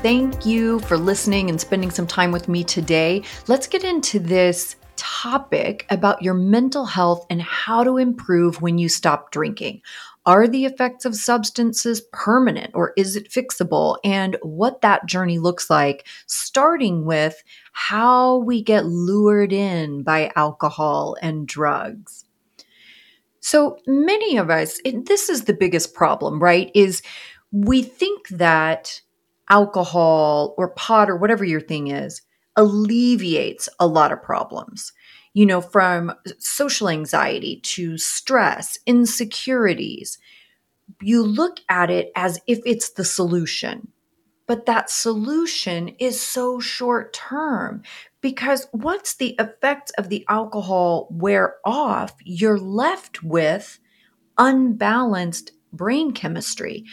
Thank you for listening and spending some time with me today. Let's get into this topic about your mental health and how to improve when you stop drinking. Are the effects of substances permanent or is it fixable? And what that journey looks like, starting with how we get lured in by alcohol and drugs. So many of us, this is the biggest problem, right? Is we think that alcohol or pot or whatever your thing is alleviates a lot of problems. You know, from social anxiety to stress, insecurities. You look at it as if it's the solution. But that solution is so short term because once the effects of the alcohol wear off, you're left with unbalanced brain chemistry.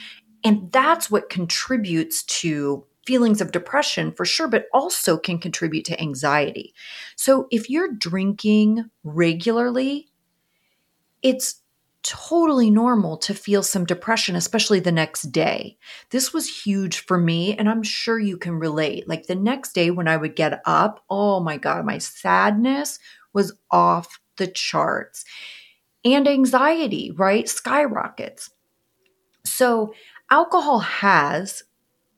And that's what contributes to feelings of depression for sure, but also can contribute to anxiety. So if you're drinking regularly, it's totally normal to feel some depression, especially the next day. This was huge for me, and I'm sure you can relate. Like the next day when I would get up, oh my God, my sadness was off the charts. And anxiety, right? Skyrockets. So Alcohol has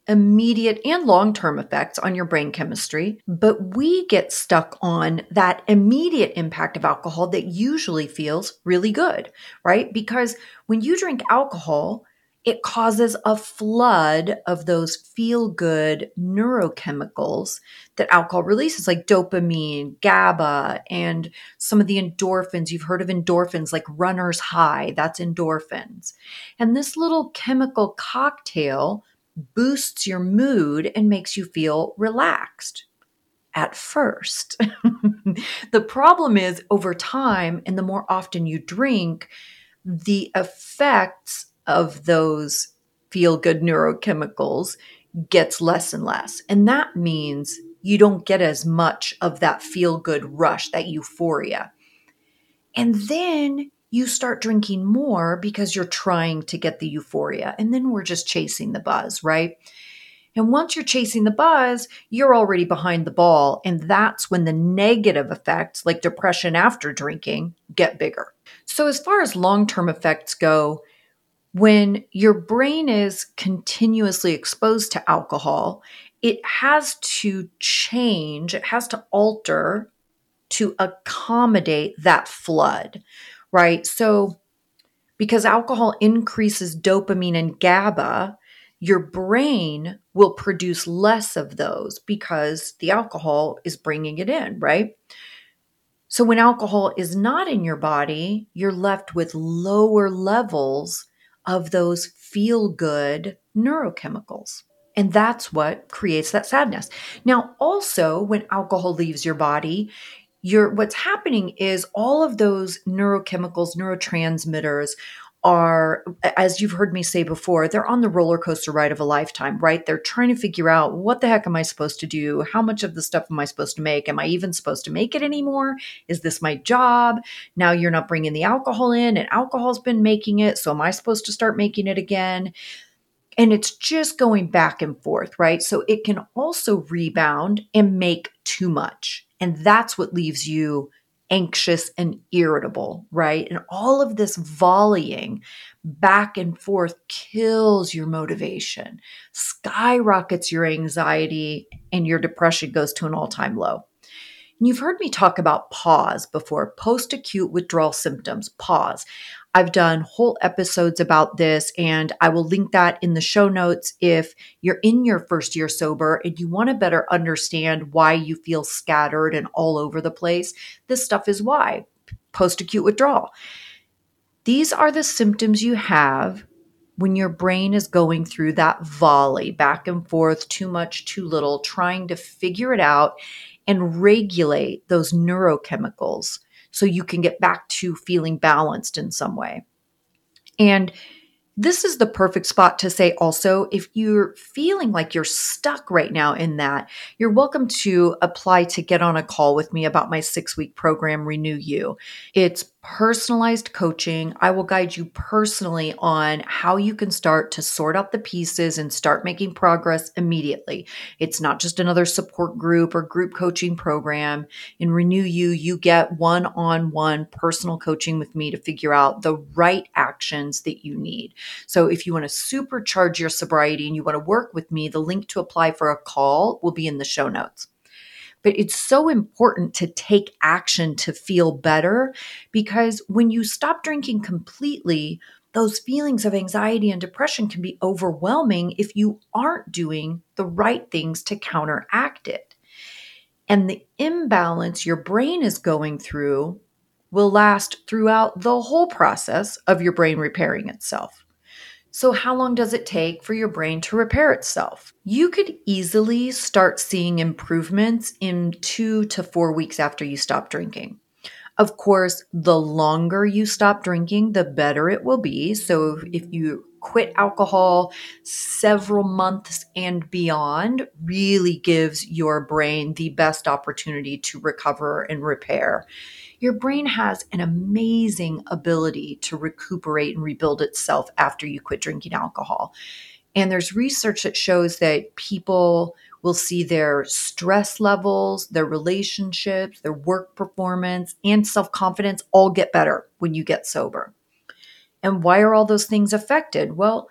immediate and long term effects on your brain chemistry, but we get stuck on that immediate impact of alcohol that usually feels really good, right? Because when you drink alcohol, it causes a flood of those feel good neurochemicals that alcohol releases, like dopamine, GABA, and some of the endorphins. You've heard of endorphins like runner's high, that's endorphins. And this little chemical cocktail boosts your mood and makes you feel relaxed at first. the problem is over time, and the more often you drink, the effects of those feel good neurochemicals gets less and less. And that means you don't get as much of that feel good rush, that euphoria. And then you start drinking more because you're trying to get the euphoria. And then we're just chasing the buzz, right? And once you're chasing the buzz, you're already behind the ball. And that's when the negative effects, like depression after drinking, get bigger. So, as far as long term effects go, when your brain is continuously exposed to alcohol, it has to change, it has to alter to accommodate that flood, right? So, because alcohol increases dopamine and GABA, your brain will produce less of those because the alcohol is bringing it in, right? So, when alcohol is not in your body, you're left with lower levels of those feel good neurochemicals. And that's what creates that sadness. Now, also, when alcohol leaves your body, you're, what's happening is all of those neurochemicals, neurotransmitters are, as you've heard me say before, they're on the roller coaster ride of a lifetime, right? They're trying to figure out what the heck am I supposed to do? How much of the stuff am I supposed to make? Am I even supposed to make it anymore? Is this my job? Now you're not bringing the alcohol in, and alcohol's been making it. So am I supposed to start making it again? And it's just going back and forth, right? So it can also rebound and make too much. And that's what leaves you anxious and irritable, right? And all of this volleying back and forth kills your motivation, skyrockets your anxiety, and your depression goes to an all time low. And you've heard me talk about PAWS before, post acute withdrawal symptoms, PAWS. I've done whole episodes about this, and I will link that in the show notes if you're in your first year sober and you want to better understand why you feel scattered and all over the place. This stuff is why post acute withdrawal. These are the symptoms you have when your brain is going through that volley back and forth, too much, too little, trying to figure it out and regulate those neurochemicals so you can get back to feeling balanced in some way. And this is the perfect spot to say also if you're feeling like you're stuck right now in that, you're welcome to apply to get on a call with me about my six week program, Renew You. It's personalized coaching. I will guide you personally on how you can start to sort out the pieces and start making progress immediately. It's not just another support group or group coaching program. In Renew You, you get one on one personal coaching with me to figure out the right actions that you need. So if you want to supercharge your sobriety and you want to work with me, the link to apply for a call will be in the show notes. But it's so important to take action to feel better because when you stop drinking completely, those feelings of anxiety and depression can be overwhelming if you aren't doing the right things to counteract it. And the imbalance your brain is going through will last throughout the whole process of your brain repairing itself. So, how long does it take for your brain to repair itself? You could easily start seeing improvements in two to four weeks after you stop drinking. Of course, the longer you stop drinking, the better it will be. So, if you quit alcohol several months and beyond, really gives your brain the best opportunity to recover and repair your brain has an amazing ability to recuperate and rebuild itself after you quit drinking alcohol. And there's research that shows that people will see their stress levels, their relationships, their work performance, and self confidence all get better when you get sober. And why are all those things affected? Well,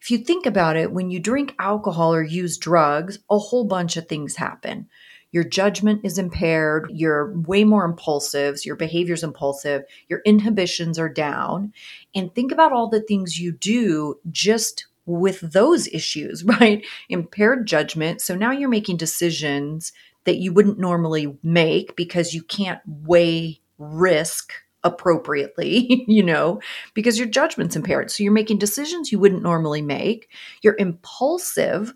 if you think about it, when you drink alcohol or use drugs, a whole bunch of things happen your judgment is impaired, you're way more impulsive, your behavior's impulsive, your inhibitions are down. And think about all the things you do just with those issues, right? Impaired judgment. So now you're making decisions that you wouldn't normally make because you can't weigh risk appropriately, you know, because your judgment's impaired. So you're making decisions you wouldn't normally make. You're impulsive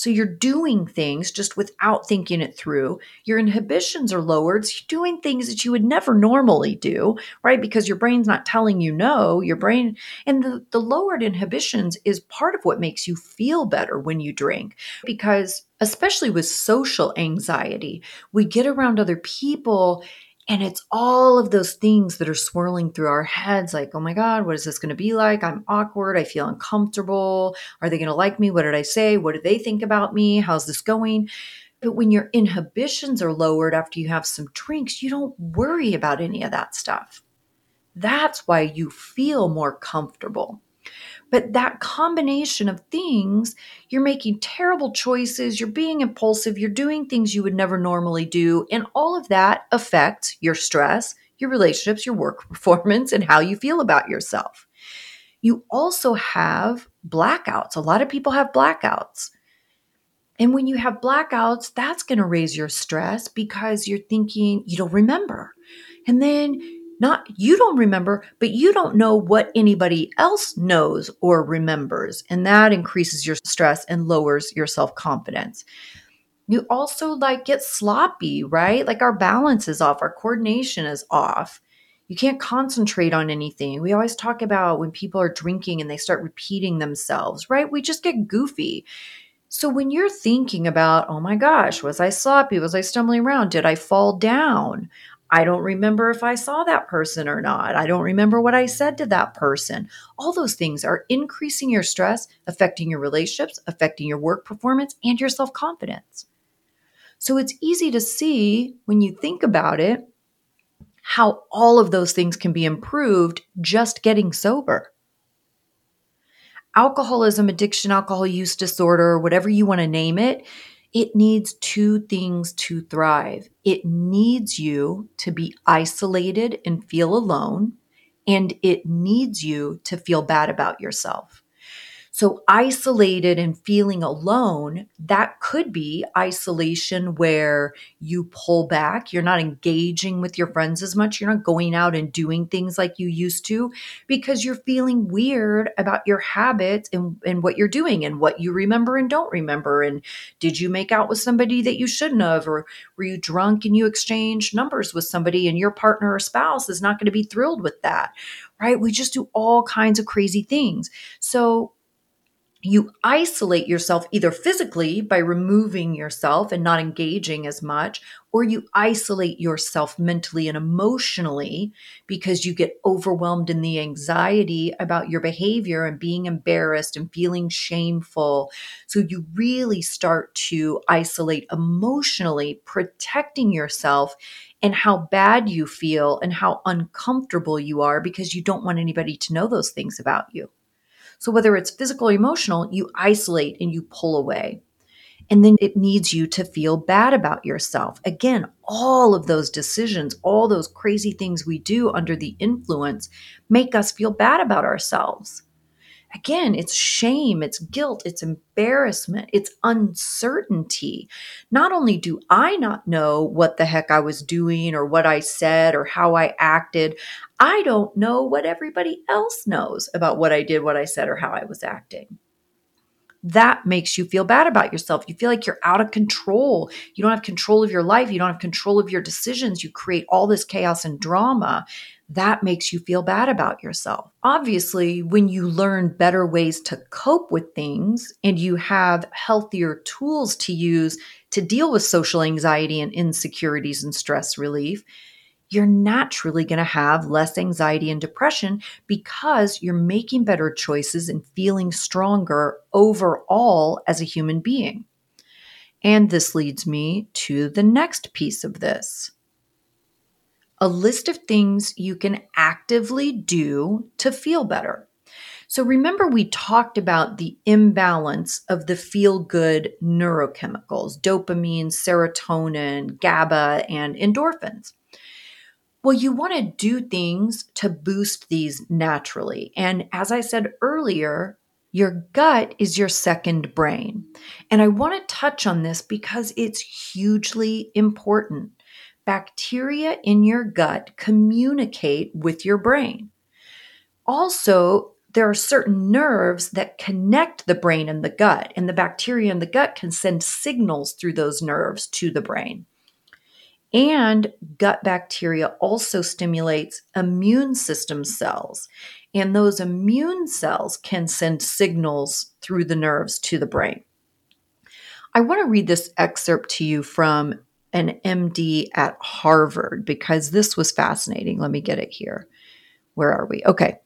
so you're doing things just without thinking it through. Your inhibitions are lowered. So you're doing things that you would never normally do, right? Because your brain's not telling you no. Your brain and the, the lowered inhibitions is part of what makes you feel better when you drink. Because especially with social anxiety, we get around other people and it's all of those things that are swirling through our heads like, oh my God, what is this going to be like? I'm awkward. I feel uncomfortable. Are they going to like me? What did I say? What do they think about me? How's this going? But when your inhibitions are lowered after you have some drinks, you don't worry about any of that stuff. That's why you feel more comfortable. But that combination of things, you're making terrible choices, you're being impulsive, you're doing things you would never normally do. And all of that affects your stress, your relationships, your work performance, and how you feel about yourself. You also have blackouts. A lot of people have blackouts. And when you have blackouts, that's going to raise your stress because you're thinking you don't remember. And then not you don't remember, but you don't know what anybody else knows or remembers. And that increases your stress and lowers your self confidence. You also like get sloppy, right? Like our balance is off, our coordination is off. You can't concentrate on anything. We always talk about when people are drinking and they start repeating themselves, right? We just get goofy. So when you're thinking about, oh my gosh, was I sloppy? Was I stumbling around? Did I fall down? I don't remember if I saw that person or not. I don't remember what I said to that person. All those things are increasing your stress, affecting your relationships, affecting your work performance, and your self confidence. So it's easy to see when you think about it how all of those things can be improved just getting sober. Alcoholism, addiction, alcohol use disorder, whatever you want to name it, it needs two things to thrive. It needs you to be isolated and feel alone, and it needs you to feel bad about yourself. So, isolated and feeling alone, that could be isolation where you pull back. You're not engaging with your friends as much. You're not going out and doing things like you used to because you're feeling weird about your habits and, and what you're doing and what you remember and don't remember. And did you make out with somebody that you shouldn't have? Or were you drunk and you exchanged numbers with somebody and your partner or spouse is not going to be thrilled with that? Right? We just do all kinds of crazy things. So, you isolate yourself either physically by removing yourself and not engaging as much, or you isolate yourself mentally and emotionally because you get overwhelmed in the anxiety about your behavior and being embarrassed and feeling shameful. So you really start to isolate emotionally, protecting yourself and how bad you feel and how uncomfortable you are because you don't want anybody to know those things about you. So whether it's physical or emotional, you isolate and you pull away. And then it needs you to feel bad about yourself. Again, all of those decisions, all those crazy things we do under the influence make us feel bad about ourselves. Again, it's shame, it's guilt, it's embarrassment, it's uncertainty. Not only do I not know what the heck I was doing or what I said or how I acted, I don't know what everybody else knows about what I did, what I said, or how I was acting. That makes you feel bad about yourself. You feel like you're out of control. You don't have control of your life. You don't have control of your decisions. You create all this chaos and drama that makes you feel bad about yourself. Obviously, when you learn better ways to cope with things and you have healthier tools to use to deal with social anxiety and insecurities and stress relief, you're naturally going to have less anxiety and depression because you're making better choices and feeling stronger overall as a human being. And this leads me to the next piece of this a list of things you can actively do to feel better. So, remember, we talked about the imbalance of the feel good neurochemicals dopamine, serotonin, GABA, and endorphins. Well, you want to do things to boost these naturally. And as I said earlier, your gut is your second brain. And I want to touch on this because it's hugely important bacteria in your gut communicate with your brain. Also, there are certain nerves that connect the brain and the gut, and the bacteria in the gut can send signals through those nerves to the brain. And gut bacteria also stimulates immune system cells, and those immune cells can send signals through the nerves to the brain. I want to read this excerpt to you from an MD at Harvard because this was fascinating. Let me get it here. Where are we? Okay.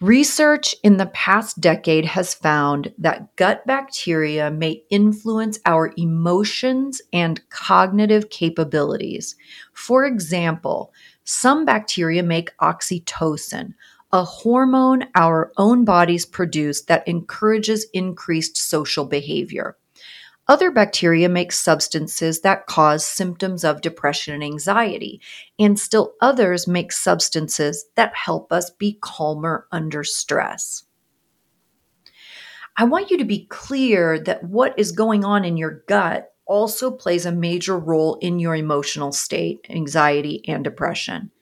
Research in the past decade has found that gut bacteria may influence our emotions and cognitive capabilities. For example, some bacteria make oxytocin, a hormone our own bodies produce that encourages increased social behavior. Other bacteria make substances that cause symptoms of depression and anxiety, and still others make substances that help us be calmer under stress. I want you to be clear that what is going on in your gut also plays a major role in your emotional state, anxiety, and depression.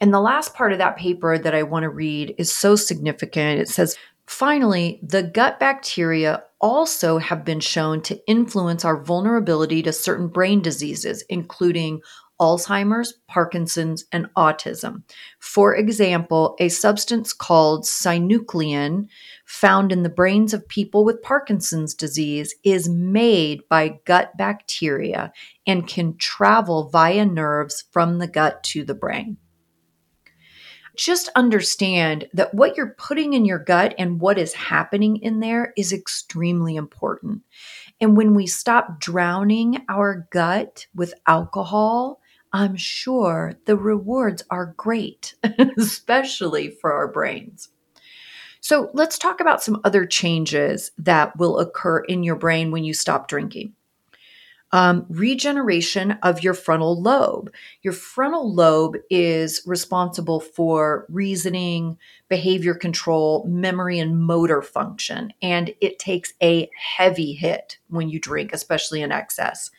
And the last part of that paper that I want to read is so significant. It says, finally, the gut bacteria also have been shown to influence our vulnerability to certain brain diseases, including Alzheimer's, Parkinson's, and autism. For example, a substance called synuclein, found in the brains of people with Parkinson's disease, is made by gut bacteria and can travel via nerves from the gut to the brain just understand that what you're putting in your gut and what is happening in there is extremely important. And when we stop drowning our gut with alcohol, I'm sure the rewards are great, especially for our brains. So let's talk about some other changes that will occur in your brain when you stop drinking. Um, regeneration of your frontal lobe. Your frontal lobe is responsible for reasoning, behavior control, memory, and motor function. And it takes a heavy hit when you drink, especially in excess.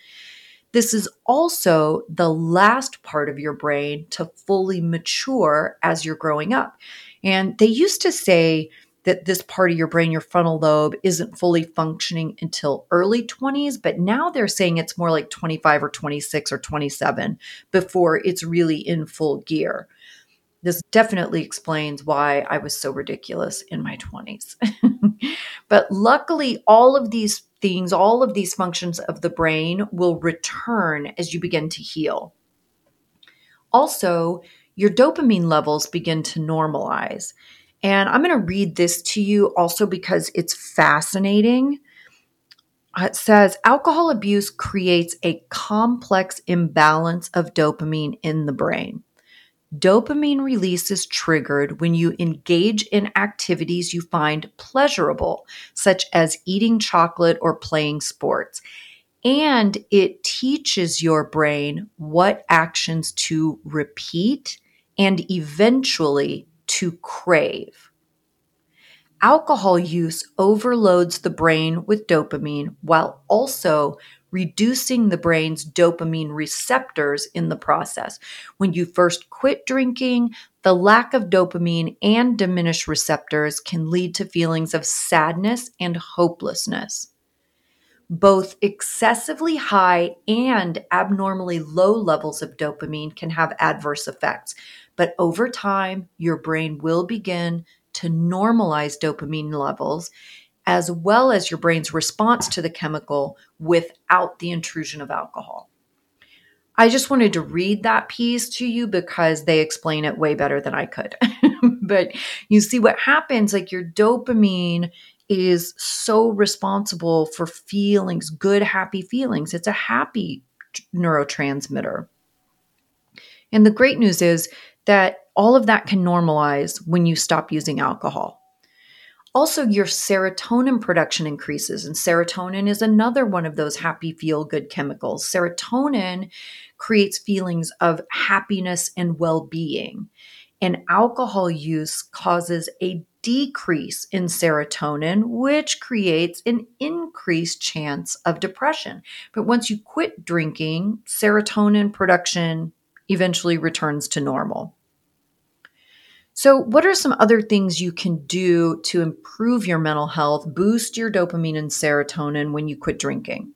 This is also the last part of your brain to fully mature as you're growing up. And they used to say that this part of your brain, your frontal lobe, isn't fully functioning until early 20s, but now they're saying it's more like 25 or 26 or 27 before it's really in full gear. This definitely explains why I was so ridiculous in my 20s. but luckily, all of these things, all of these functions of the brain will return as you begin to heal. Also, your dopamine levels begin to normalize. And I'm going to read this to you also because it's fascinating. Uh, it says alcohol abuse creates a complex imbalance of dopamine in the brain. Dopamine release is triggered when you engage in activities you find pleasurable, such as eating chocolate or playing sports. And it teaches your brain what actions to repeat and eventually to crave. Alcohol use overloads the brain with dopamine while also reducing the brain's dopamine receptors in the process. When you first quit drinking, the lack of dopamine and diminished receptors can lead to feelings of sadness and hopelessness. Both excessively high and abnormally low levels of dopamine can have adverse effects, but over time, your brain will begin to normalize dopamine levels as well as your brain's response to the chemical without the intrusion of alcohol. I just wanted to read that piece to you because they explain it way better than I could. but you see what happens like your dopamine is so responsible for feelings, good, happy feelings. It's a happy neurotransmitter. And the great news is that all of that can normalize when you stop using alcohol. Also, your serotonin production increases, and serotonin is another one of those happy, feel good chemicals. Serotonin creates feelings of happiness and well being, and alcohol use causes a decrease in serotonin, which creates an increased chance of depression. But once you quit drinking, serotonin production eventually returns to normal. So, what are some other things you can do to improve your mental health, boost your dopamine and serotonin when you quit drinking?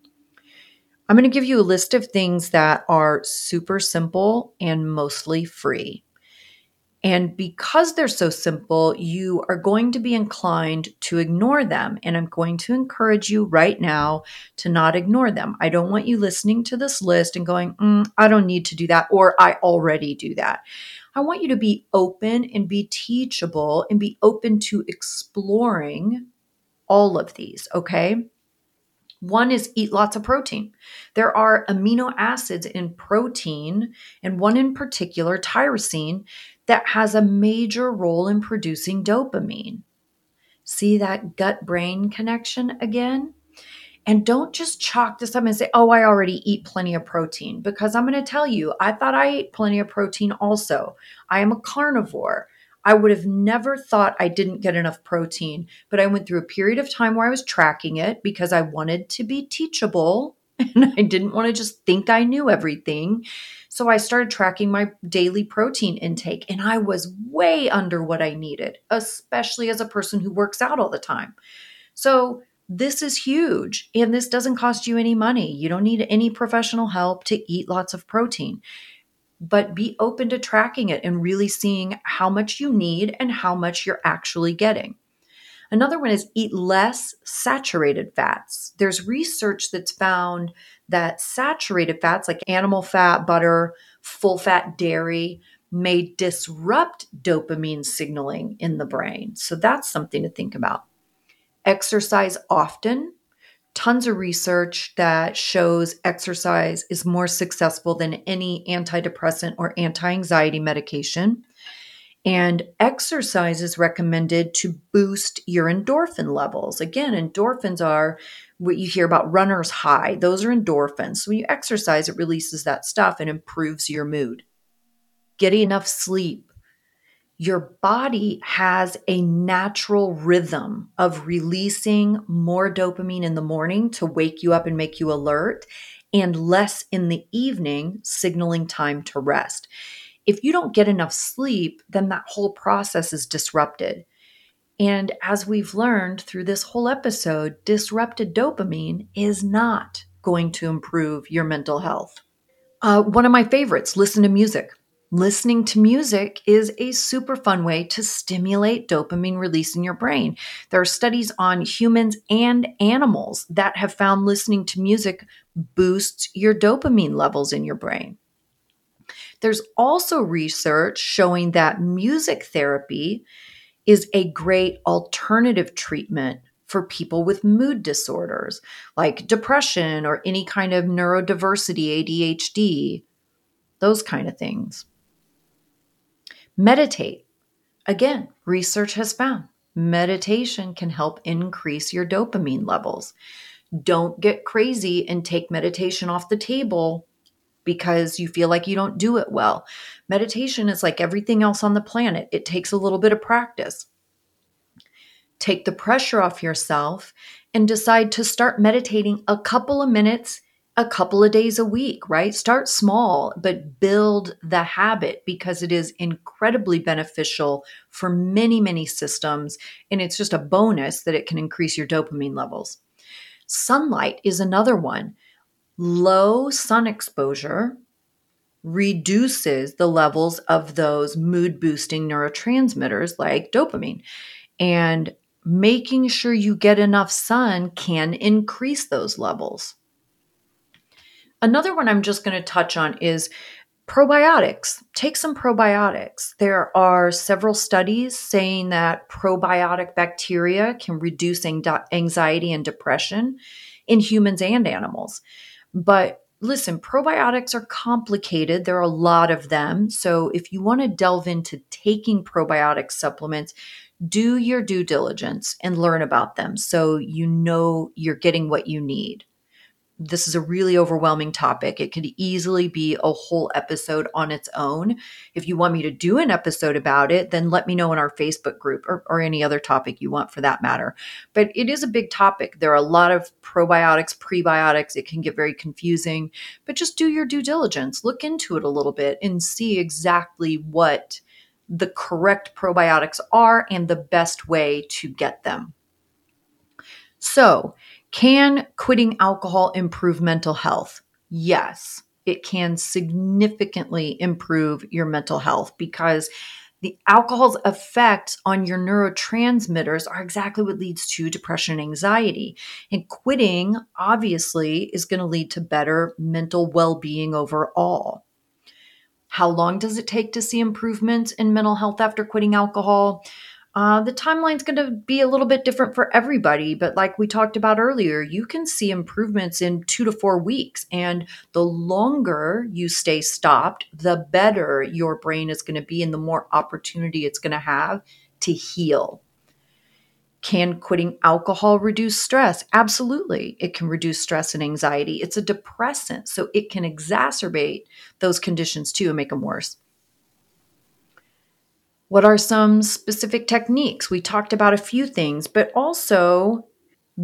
I'm going to give you a list of things that are super simple and mostly free. And because they're so simple, you are going to be inclined to ignore them. And I'm going to encourage you right now to not ignore them. I don't want you listening to this list and going, mm, I don't need to do that, or I already do that. I want you to be open and be teachable and be open to exploring all of these, okay? One is eat lots of protein. There are amino acids in protein, and one in particular, tyrosine, that has a major role in producing dopamine. See that gut brain connection again? And don't just chalk this up and say, oh, I already eat plenty of protein. Because I'm going to tell you, I thought I ate plenty of protein also. I am a carnivore. I would have never thought I didn't get enough protein, but I went through a period of time where I was tracking it because I wanted to be teachable and I didn't want to just think I knew everything. So I started tracking my daily protein intake and I was way under what I needed, especially as a person who works out all the time. So this is huge and this doesn't cost you any money. You don't need any professional help to eat lots of protein. But be open to tracking it and really seeing how much you need and how much you're actually getting. Another one is eat less saturated fats. There's research that's found that saturated fats like animal fat, butter, full fat dairy may disrupt dopamine signaling in the brain. So that's something to think about exercise often. Tons of research that shows exercise is more successful than any antidepressant or anti anxiety medication. And exercise is recommended to boost your endorphin levels. Again, endorphins are what you hear about runner's high, those are endorphins. So when you exercise, it releases that stuff and improves your mood. Getting enough sleep. Your body has a natural rhythm of releasing more dopamine in the morning to wake you up and make you alert, and less in the evening, signaling time to rest. If you don't get enough sleep, then that whole process is disrupted. And as we've learned through this whole episode, disrupted dopamine is not going to improve your mental health. Uh, one of my favorites, listen to music. Listening to music is a super fun way to stimulate dopamine release in your brain. There are studies on humans and animals that have found listening to music boosts your dopamine levels in your brain. There's also research showing that music therapy is a great alternative treatment for people with mood disorders like depression or any kind of neurodiversity, ADHD, those kind of things. Meditate. Again, research has found meditation can help increase your dopamine levels. Don't get crazy and take meditation off the table because you feel like you don't do it well. Meditation is like everything else on the planet, it takes a little bit of practice. Take the pressure off yourself and decide to start meditating a couple of minutes, a couple of days a week, right? Start small, but build the habit because it is incredibly beneficial for many, many systems. And it's just a bonus that it can increase your dopamine levels. Sunlight is another one low sun exposure reduces the levels of those mood boosting neurotransmitters like dopamine. And making sure you get enough sun can increase those levels. Another one I'm just going to touch on is probiotics. Take some probiotics. There are several studies saying that probiotic bacteria can reduce anxiety and depression in humans and animals. But listen, probiotics are complicated. There are a lot of them. So if you want to delve into taking probiotic supplements, do your due diligence and learn about them so you know you're getting what you need this is a really overwhelming topic. It could easily be a whole episode on its own. If you want me to do an episode about it, then let me know in our Facebook group or, or, any other topic you want for that matter. But it is a big topic. There are a lot of probiotics, prebiotics. It can get very confusing, but just do your due diligence. Look into it a little bit and see exactly what the correct probiotics are and the best way to get them. So, can quitting alcohol improve mental health? Yes, it can significantly improve your mental health because the alcohol's effects on your neurotransmitters are exactly what leads to depression and anxiety. And quitting, obviously, is going to lead to better mental well being overall. How long does it take to see improvements in mental health after quitting alcohol? Uh, the timeline's going to be a little bit different for everybody, but like we talked about earlier, you can see improvements in two to four weeks. And the longer you stay stopped, the better your brain is going to be and the more opportunity it's going to have to heal. Can quitting alcohol reduce stress? Absolutely. It can reduce stress and anxiety. It's a depressant, so it can exacerbate those conditions too and make them worse. What are some specific techniques? We talked about a few things, but also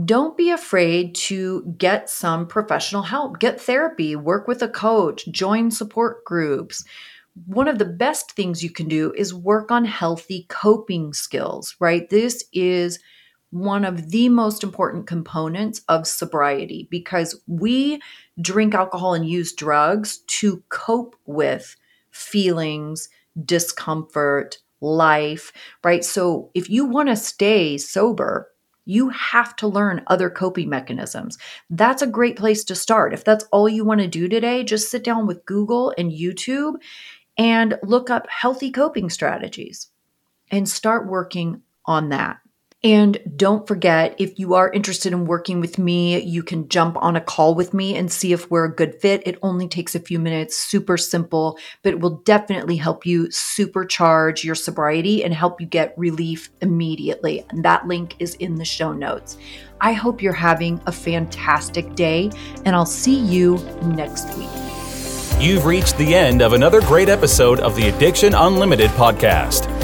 don't be afraid to get some professional help. Get therapy, work with a coach, join support groups. One of the best things you can do is work on healthy coping skills, right? This is one of the most important components of sobriety because we drink alcohol and use drugs to cope with feelings, discomfort, life, right? So if you want to stay sober, you have to learn other coping mechanisms. That's a great place to start. If that's all you want to do today, just sit down with Google and YouTube and look up healthy coping strategies and start working on that. And don't forget, if you are interested in working with me, you can jump on a call with me and see if we're a good fit. It only takes a few minutes, super simple, but it will definitely help you supercharge your sobriety and help you get relief immediately. And that link is in the show notes. I hope you're having a fantastic day, and I'll see you next week. You've reached the end of another great episode of the Addiction Unlimited podcast